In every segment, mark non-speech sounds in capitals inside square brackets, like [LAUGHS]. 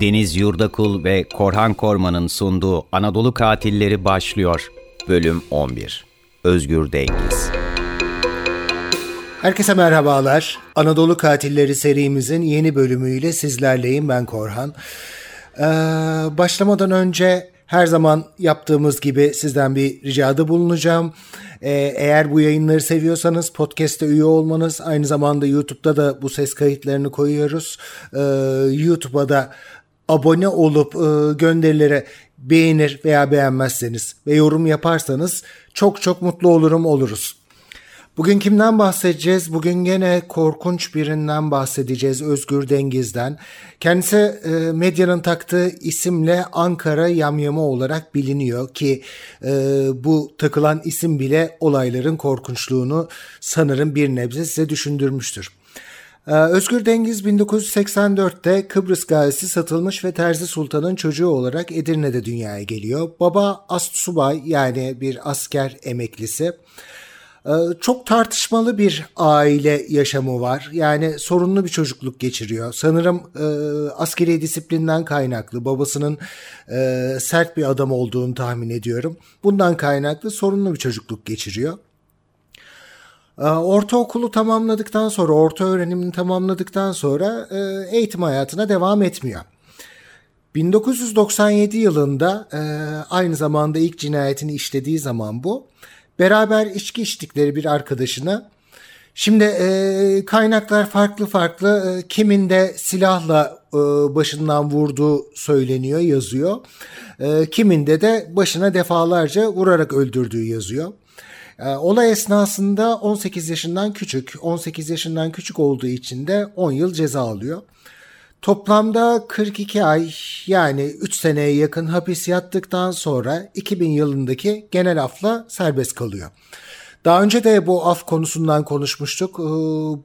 Deniz Yurdakul ve Korhan Korman'ın sunduğu Anadolu Katilleri başlıyor. Bölüm 11 Özgür Dengiz Herkese merhabalar. Anadolu Katilleri serimizin yeni bölümüyle sizlerleyim ben Korhan. Ee, başlamadan önce her zaman yaptığımız gibi sizden bir ricada bulunacağım. Ee, eğer bu yayınları seviyorsanız podcast'te üye olmanız, aynı zamanda YouTube'da da bu ses kayıtlarını koyuyoruz. Ee, YouTube'a da abone olup e, gönderilere beğenir veya beğenmezseniz ve yorum yaparsanız çok çok mutlu olurum oluruz. Bugün kimden bahsedeceğiz? Bugün gene korkunç birinden bahsedeceğiz. Özgür Dengiz'den. Kendisi e, medyanın taktığı isimle Ankara Yamyamı olarak biliniyor ki e, bu takılan isim bile olayların korkunçluğunu sanırım bir nebze size düşündürmüştür. Ee, Özgür Dengiz 1984'te Kıbrıs gazisi satılmış ve Terzi Sultan'ın çocuğu olarak Edirne'de dünyaya geliyor. Baba astsubay yani bir asker emeklisi. Ee, çok tartışmalı bir aile yaşamı var. Yani sorunlu bir çocukluk geçiriyor. Sanırım e, askeri disiplinden kaynaklı. Babasının e, sert bir adam olduğunu tahmin ediyorum. Bundan kaynaklı sorunlu bir çocukluk geçiriyor. Ee, ortaokulu tamamladıktan sonra, orta öğrenimini tamamladıktan sonra e, eğitim hayatına devam etmiyor. 1997 yılında e, aynı zamanda ilk cinayetini işlediği zaman bu. Beraber içki içtikleri bir arkadaşına Şimdi e, kaynaklar farklı farklı. E, kiminde silahla e, başından vurduğu söyleniyor, yazıyor. E, kiminde de başına defalarca vurarak öldürdüğü yazıyor. Ee, olay esnasında 18 yaşından küçük, 18 yaşından küçük olduğu için de 10 yıl ceza alıyor. Toplamda 42 ay yani 3 seneye yakın hapis yattıktan sonra 2000 yılındaki genel afla serbest kalıyor. Daha önce de bu af konusundan konuşmuştuk. Ee,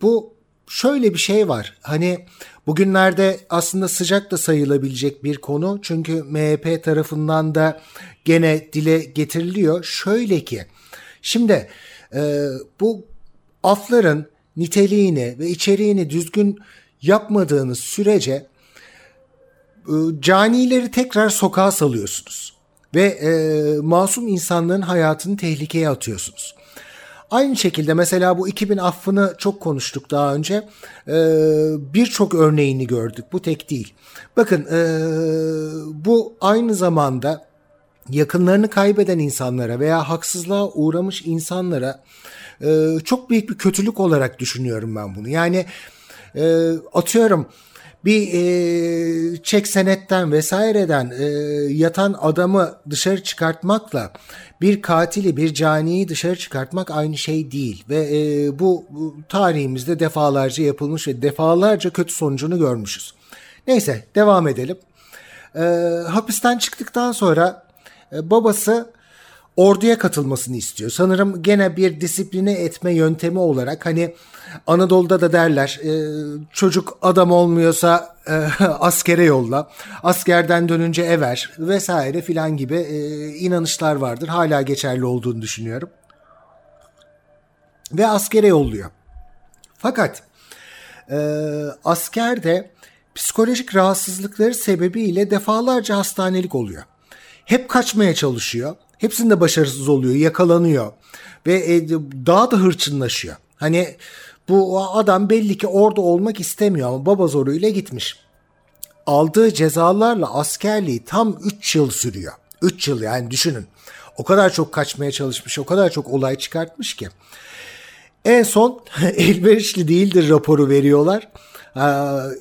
bu şöyle bir şey var. Hani bugünlerde aslında sıcak da sayılabilecek bir konu. Çünkü MHP tarafından da gene dile getiriliyor. Şöyle ki Şimdi e, bu afların niteliğini ve içeriğini düzgün yapmadığınız sürece e, canileri tekrar sokağa salıyorsunuz ve e, masum insanların hayatını tehlikeye atıyorsunuz. Aynı şekilde mesela bu 2000 affını çok konuştuk daha önce. Ee, Birçok örneğini gördük. Bu tek değil. Bakın e, bu aynı zamanda yakınlarını kaybeden insanlara veya haksızlığa uğramış insanlara e, çok büyük bir kötülük olarak düşünüyorum ben bunu. Yani e, atıyorum bir e, çek senetten vesaireden e, yatan adamı dışarı çıkartmakla bir katili bir caniyi dışarı çıkartmak aynı şey değil ve e, bu, tarihimizde defalarca yapılmış ve defalarca kötü sonucunu görmüşüz. Neyse devam edelim. E, hapisten çıktıktan sonra babası orduya katılmasını istiyor. Sanırım gene bir disipline etme yöntemi olarak hani Anadolu'da da derler e, çocuk adam olmuyorsa e, [LAUGHS] askere yolla, askerden dönünce ever vesaire filan gibi inanışlar vardır. Hala geçerli olduğunu düşünüyorum. Ve askere yolluyor. Fakat asker de psikolojik rahatsızlıkları sebebiyle defalarca hastanelik oluyor hep kaçmaya çalışıyor. Hepsinde başarısız oluyor, yakalanıyor ve e, daha da hırçınlaşıyor. Hani bu adam belli ki orada olmak istemiyor ama baba zoruyla gitmiş. Aldığı cezalarla askerliği tam 3 yıl sürüyor. 3 yıl yani düşünün. O kadar çok kaçmaya çalışmış, o kadar çok olay çıkartmış ki. En son [LAUGHS] elverişli değildir raporu veriyorlar. Ee,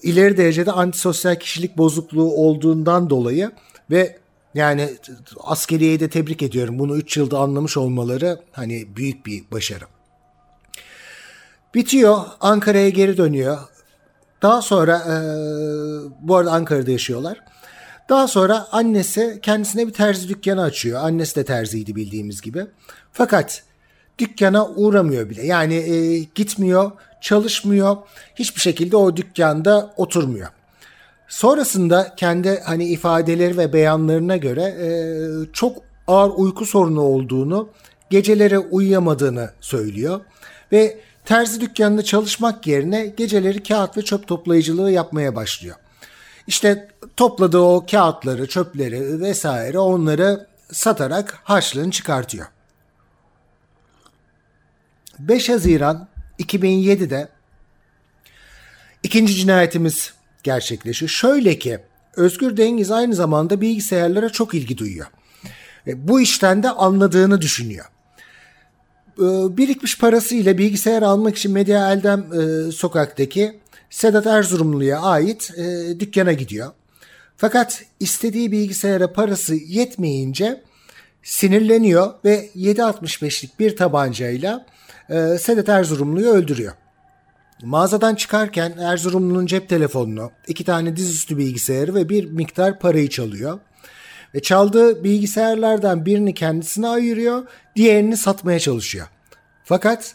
ileri derecede antisosyal kişilik bozukluğu olduğundan dolayı ve yani askeriyeyi de tebrik ediyorum. Bunu 3 yılda anlamış olmaları hani büyük bir başarı. Bitiyor. Ankara'ya geri dönüyor. Daha sonra e, bu arada Ankara'da yaşıyorlar. Daha sonra annesi kendisine bir terzi dükkanı açıyor. Annesi de terziydi bildiğimiz gibi. Fakat dükkana uğramıyor bile. Yani e, gitmiyor, çalışmıyor. Hiçbir şekilde o dükkanda oturmuyor. Sonrasında kendi hani ifadeleri ve beyanlarına göre e, çok ağır uyku sorunu olduğunu, geceleri uyuyamadığını söylüyor ve terzi dükkanında çalışmak yerine geceleri kağıt ve çöp toplayıcılığı yapmaya başlıyor. işte topladığı o kağıtları, çöpleri vesaire onları satarak harçlığını çıkartıyor. 5 Haziran 2007'de ikinci cinayetimiz gerçekleşiyor. Şöyle ki Özgür Dengiz aynı zamanda bilgisayarlara çok ilgi duyuyor. Bu işten de anladığını düşünüyor. Ee, birikmiş parasıyla bilgisayar almak için Medya Eldem e, sokaktaki Sedat Erzurumlu'ya ait e, dükkana gidiyor. Fakat istediği bilgisayara parası yetmeyince sinirleniyor ve 7.65'lik bir tabancayla e, Sedat Erzurumlu'yu öldürüyor. Mağazadan çıkarken Erzurumlu'nun cep telefonunu, iki tane dizüstü bilgisayarı ve bir miktar parayı çalıyor. Ve çaldığı bilgisayarlardan birini kendisine ayırıyor, diğerini satmaya çalışıyor. Fakat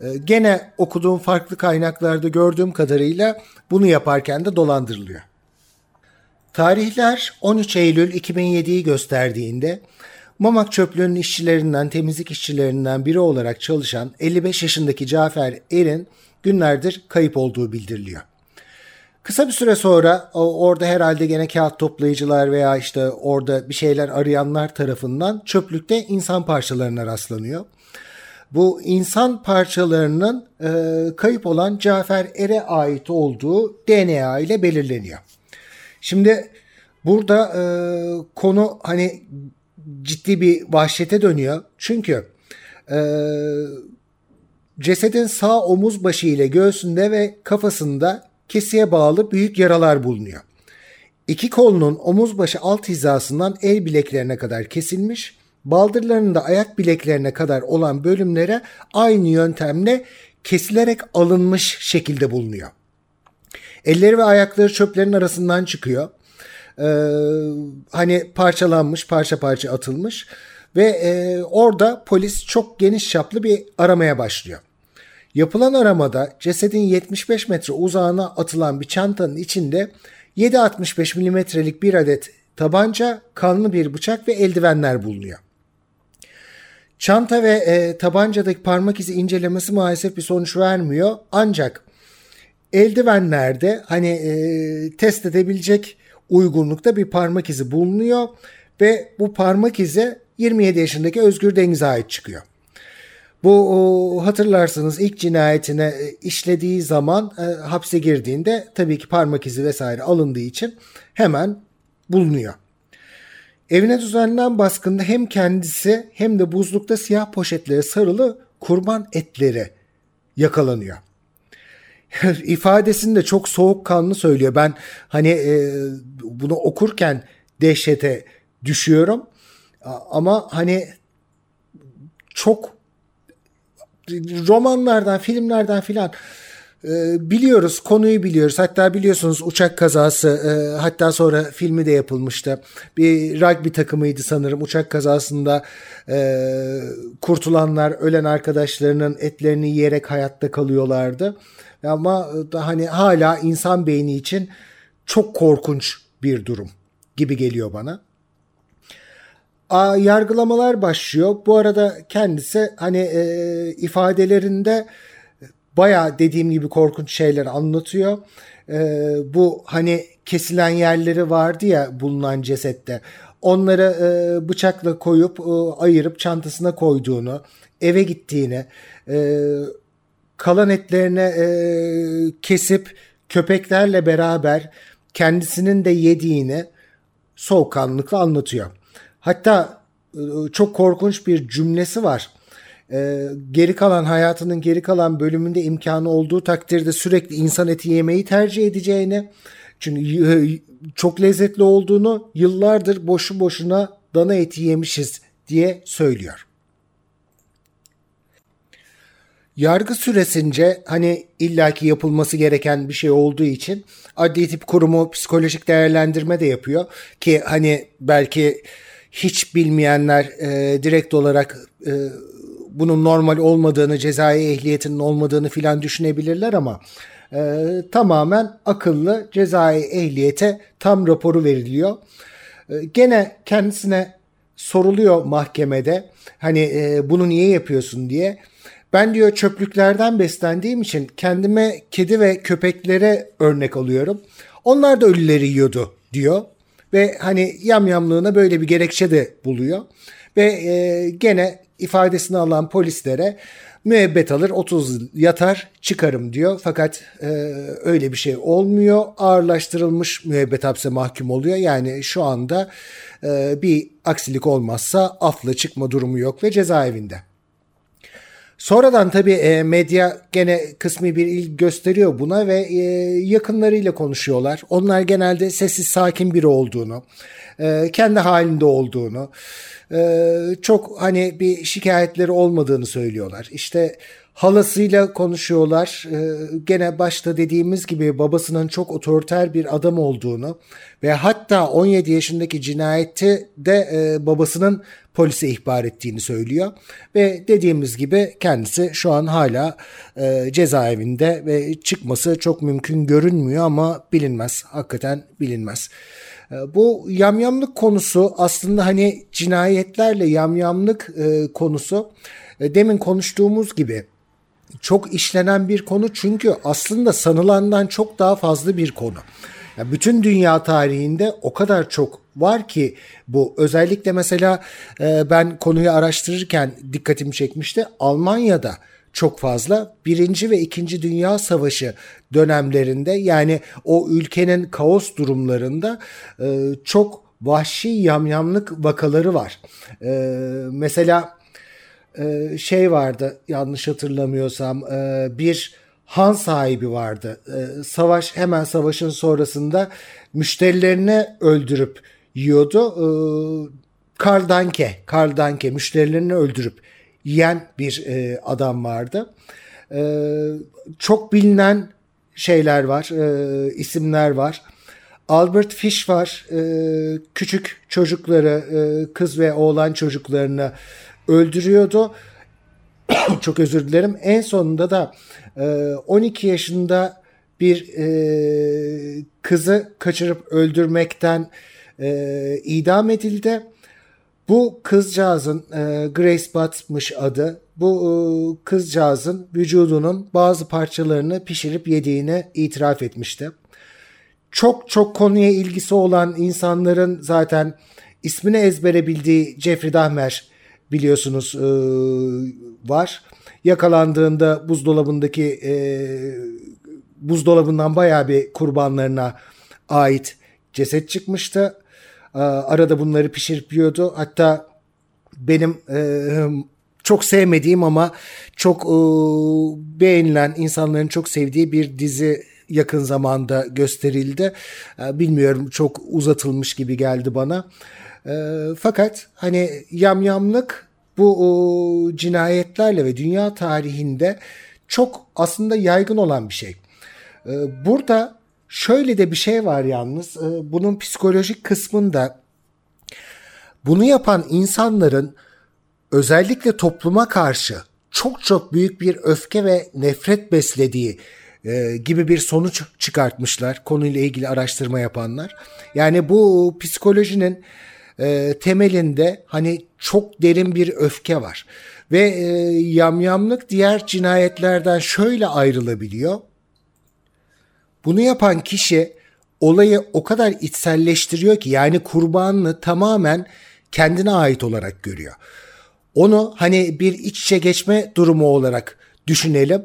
e, gene okuduğum farklı kaynaklarda gördüğüm kadarıyla bunu yaparken de dolandırılıyor. Tarihler 13 Eylül 2007'yi gösterdiğinde Mamak çöplüğünün işçilerinden, temizlik işçilerinden biri olarak çalışan 55 yaşındaki Cafer Er'in günlerdir kayıp olduğu bildiriliyor. Kısa bir süre sonra orada herhalde gene kağıt toplayıcılar veya işte orada bir şeyler arayanlar tarafından çöplükte insan parçalarına rastlanıyor. Bu insan parçalarının e, kayıp olan Cafer Er'e ait olduğu DNA ile belirleniyor. Şimdi burada e, konu hani ciddi bir vahşete dönüyor. Çünkü e, cesedin sağ omuz başı ile göğsünde ve kafasında kesiye bağlı büyük yaralar bulunuyor. İki kolunun omuz başı alt hizasından el bileklerine kadar kesilmiş, baldırlarının da ayak bileklerine kadar olan bölümlere aynı yöntemle kesilerek alınmış şekilde bulunuyor. Elleri ve ayakları çöplerin arasından çıkıyor. Ee, hani parçalanmış, parça parça atılmış ve e, orada polis çok geniş çaplı bir aramaya başlıyor. Yapılan aramada cesedin 75 metre uzağına atılan bir çantanın içinde 7.65 milimetrelik bir adet tabanca, kanlı bir bıçak ve eldivenler bulunuyor. Çanta ve e, tabancadaki parmak izi incelemesi maalesef bir sonuç vermiyor. Ancak eldivenlerde hani e, test edebilecek uygunlukta bir parmak izi bulunuyor ve bu parmak izi 27 yaşındaki Özgür Dengiz'e ait çıkıyor. Bu hatırlarsınız ilk cinayetine e, işlediği zaman e, hapse girdiğinde tabii ki parmak izi vesaire alındığı için hemen bulunuyor. Evine düzenlenen baskında hem kendisi hem de buzlukta siyah poşetlere sarılı kurban etleri yakalanıyor. [LAUGHS] ifadesini de çok soğukkanlı söylüyor. Ben hani e, bunu okurken dehşete düşüyorum. Ama hani çok romanlardan, filmlerden filan e, biliyoruz, konuyu biliyoruz. Hatta biliyorsunuz uçak kazası, e, hatta sonra filmi de yapılmıştı. Bir rugby takımıydı sanırım. Uçak kazasında e, kurtulanlar, ölen arkadaşlarının etlerini yiyerek hayatta kalıyorlardı. Ama da hani hala insan beyni için çok korkunç bir durum gibi geliyor bana. Yargılamalar başlıyor. Bu arada kendisi hani e, ifadelerinde baya dediğim gibi korkunç şeyler anlatıyor. E, bu hani kesilen yerleri vardı ya bulunan cesette. Onları e, bıçakla koyup e, ayırıp çantasına koyduğunu, eve gittiğini, e, kalan etlerini e, kesip köpeklerle beraber kendisinin de yediğini soğukkanlıkla anlatıyor. Hatta e, çok korkunç bir cümlesi var. E, geri kalan hayatının geri kalan bölümünde imkanı olduğu takdirde sürekli insan eti yemeyi tercih edeceğini çünkü e, çok lezzetli olduğunu yıllardır boşu boşuna dana eti yemişiz diye söylüyor. Yargı süresince hani illaki yapılması gereken bir şey olduğu için adli tip kurumu psikolojik değerlendirme de yapıyor ki hani belki hiç bilmeyenler e, direkt olarak e, bunun normal olmadığını, cezai ehliyetinin olmadığını filan düşünebilirler ama e, tamamen akıllı cezai ehliyete tam raporu veriliyor. E, gene kendisine soruluyor mahkemede hani e, bunu niye yapıyorsun diye. Ben diyor çöplüklerden beslendiğim için kendime kedi ve köpeklere örnek alıyorum. Onlar da ölüleri yiyordu diyor. Ve hani yamyamlığına böyle bir gerekçe de buluyor. Ve e, gene ifadesini alan polislere müebbet alır 30 yatar çıkarım diyor. Fakat e, öyle bir şey olmuyor. Ağırlaştırılmış müebbet hapse mahkum oluyor. Yani şu anda e, bir aksilik olmazsa afla çıkma durumu yok ve cezaevinde. Sonradan tabii e, medya gene kısmi bir ilgi gösteriyor buna ve e, yakınlarıyla konuşuyorlar. Onlar genelde sessiz sakin biri olduğunu, e, kendi halinde olduğunu, çok hani bir şikayetleri olmadığını söylüyorlar. İşte halasıyla konuşuyorlar. Gene başta dediğimiz gibi babasının çok otoriter bir adam olduğunu ve hatta 17 yaşındaki cinayeti de babasının polise ihbar ettiğini söylüyor. Ve dediğimiz gibi kendisi şu an hala e, cezaevinde ve çıkması çok mümkün görünmüyor ama bilinmez. Hakikaten bilinmez. E, bu yamyamlık konusu aslında hani cinayetlerle yamyamlık e, konusu e, demin konuştuğumuz gibi çok işlenen bir konu çünkü aslında sanılandan çok daha fazla bir konu. Yani bütün dünya tarihinde o kadar çok var ki bu özellikle mesela e, ben konuyu araştırırken dikkatimi çekmişti. Almanya'da çok fazla birinci ve ikinci dünya savaşı dönemlerinde yani o ülkenin kaos durumlarında e, çok vahşi yamyamlık vakaları var. E, mesela e, şey vardı yanlış hatırlamıyorsam e, bir han sahibi vardı. E, savaş hemen savaşın sonrasında müşterilerini öldürüp yiyordu. E, Karl Danke, Karl Danke müşterilerini öldürüp yiyen bir e, adam vardı. E, çok bilinen şeyler var, e, isimler var. Albert Fish var. E, küçük çocukları, e, kız ve oğlan çocuklarını öldürüyordu. [COUGHS] çok özür dilerim. En sonunda da e, 12 yaşında bir e, kızı kaçırıp öldürmekten e, idam edildi. Bu kızcağızın e, Grace Butt'mış adı. Bu e, kızcağızın vücudunun bazı parçalarını pişirip yediğini itiraf etmişti. Çok çok konuya ilgisi olan insanların zaten ismini ezbere bildiği Jeffrey Dahmer biliyorsunuz e, var. Yakalandığında buzdolabındaki e, buzdolabından bayağı bir kurbanlarına ait ceset çıkmıştı. E, arada bunları pişirip yiyordu. Hatta benim e, çok sevmediğim ama çok e, beğenilen insanların çok sevdiği bir dizi yakın zamanda gösterildi. E, bilmiyorum çok uzatılmış gibi geldi bana. E, fakat hani yamyamlık bu o, cinayetlerle ve dünya tarihinde çok aslında yaygın olan bir şey. E, burada şöyle de bir şey var yalnız. E, bunun psikolojik kısmında bunu yapan insanların özellikle topluma karşı çok çok büyük bir öfke ve nefret beslediği e, gibi bir sonuç çıkartmışlar konuyla ilgili araştırma yapanlar. Yani bu psikolojinin e, temelinde hani çok derin bir öfke var. Ve e, yamyamlık diğer cinayetlerden şöyle ayrılabiliyor. Bunu yapan kişi olayı o kadar içselleştiriyor ki yani kurbanını tamamen kendine ait olarak görüyor. Onu hani bir iç içe geçme durumu olarak düşünelim.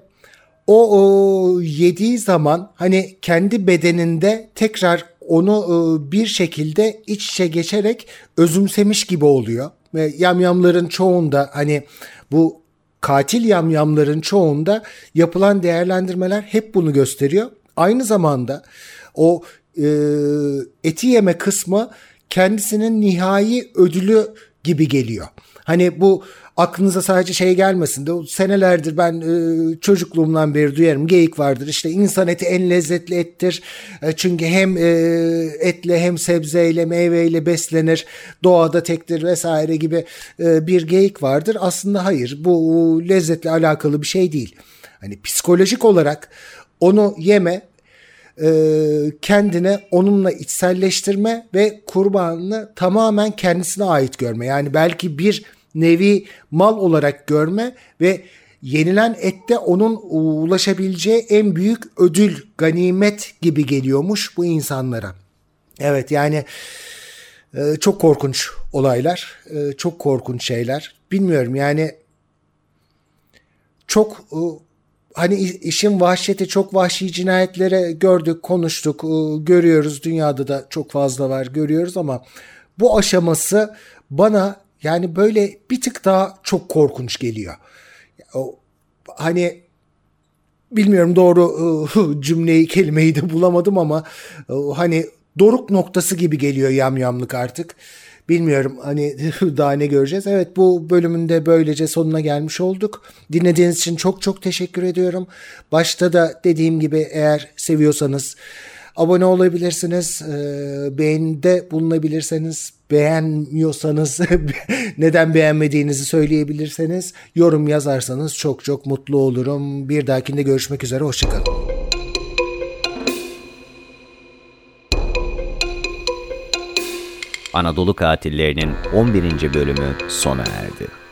O, o yediği zaman hani kendi bedeninde tekrar onu e, bir şekilde iç içe geçerek özümsemiş gibi oluyor. Ve yamyamların çoğunda hani bu katil yamyamların çoğunda yapılan değerlendirmeler hep bunu gösteriyor. Aynı zamanda o e, eti yeme kısmı kendisinin nihai ödülü gibi geliyor. Hani bu aklınıza sadece şey gelmesin de senelerdir ben e, çocukluğumdan beri duyarım. Geyik vardır işte insan eti en lezzetli ettir. E, çünkü hem e, etle hem sebzeyle meyveyle beslenir doğada tektir vesaire gibi e, bir geyik vardır. Aslında hayır bu lezzetle alakalı bir şey değil. Hani psikolojik olarak onu yeme e, kendine onunla içselleştirme ve kurbanını tamamen kendisine ait görme. Yani belki bir nevi mal olarak görme ve yenilen ette onun ulaşabileceği en büyük ödül, ganimet gibi geliyormuş bu insanlara. Evet yani e, çok korkunç olaylar, e, çok korkunç şeyler. Bilmiyorum yani çok e, hani işin vahşeti çok vahşi cinayetlere gördük, konuştuk, görüyoruz. Dünyada da çok fazla var görüyoruz ama bu aşaması bana yani böyle bir tık daha çok korkunç geliyor. Hani bilmiyorum doğru [LAUGHS] cümleyi kelimeyi de bulamadım ama hani doruk noktası gibi geliyor yamyamlık artık. Bilmiyorum hani [LAUGHS] daha ne göreceğiz. Evet bu bölümünde böylece sonuna gelmiş olduk. Dinlediğiniz için çok çok teşekkür ediyorum. Başta da dediğim gibi eğer seviyorsanız abone olabilirsiniz. Beğenide bulunabilirseniz beğenmiyorsanız [LAUGHS] neden beğenmediğinizi söyleyebilirseniz yorum yazarsanız çok çok mutlu olurum. Bir dahakinde görüşmek üzere hoşçakalın. Anadolu Katillerinin 11. bölümü sona erdi.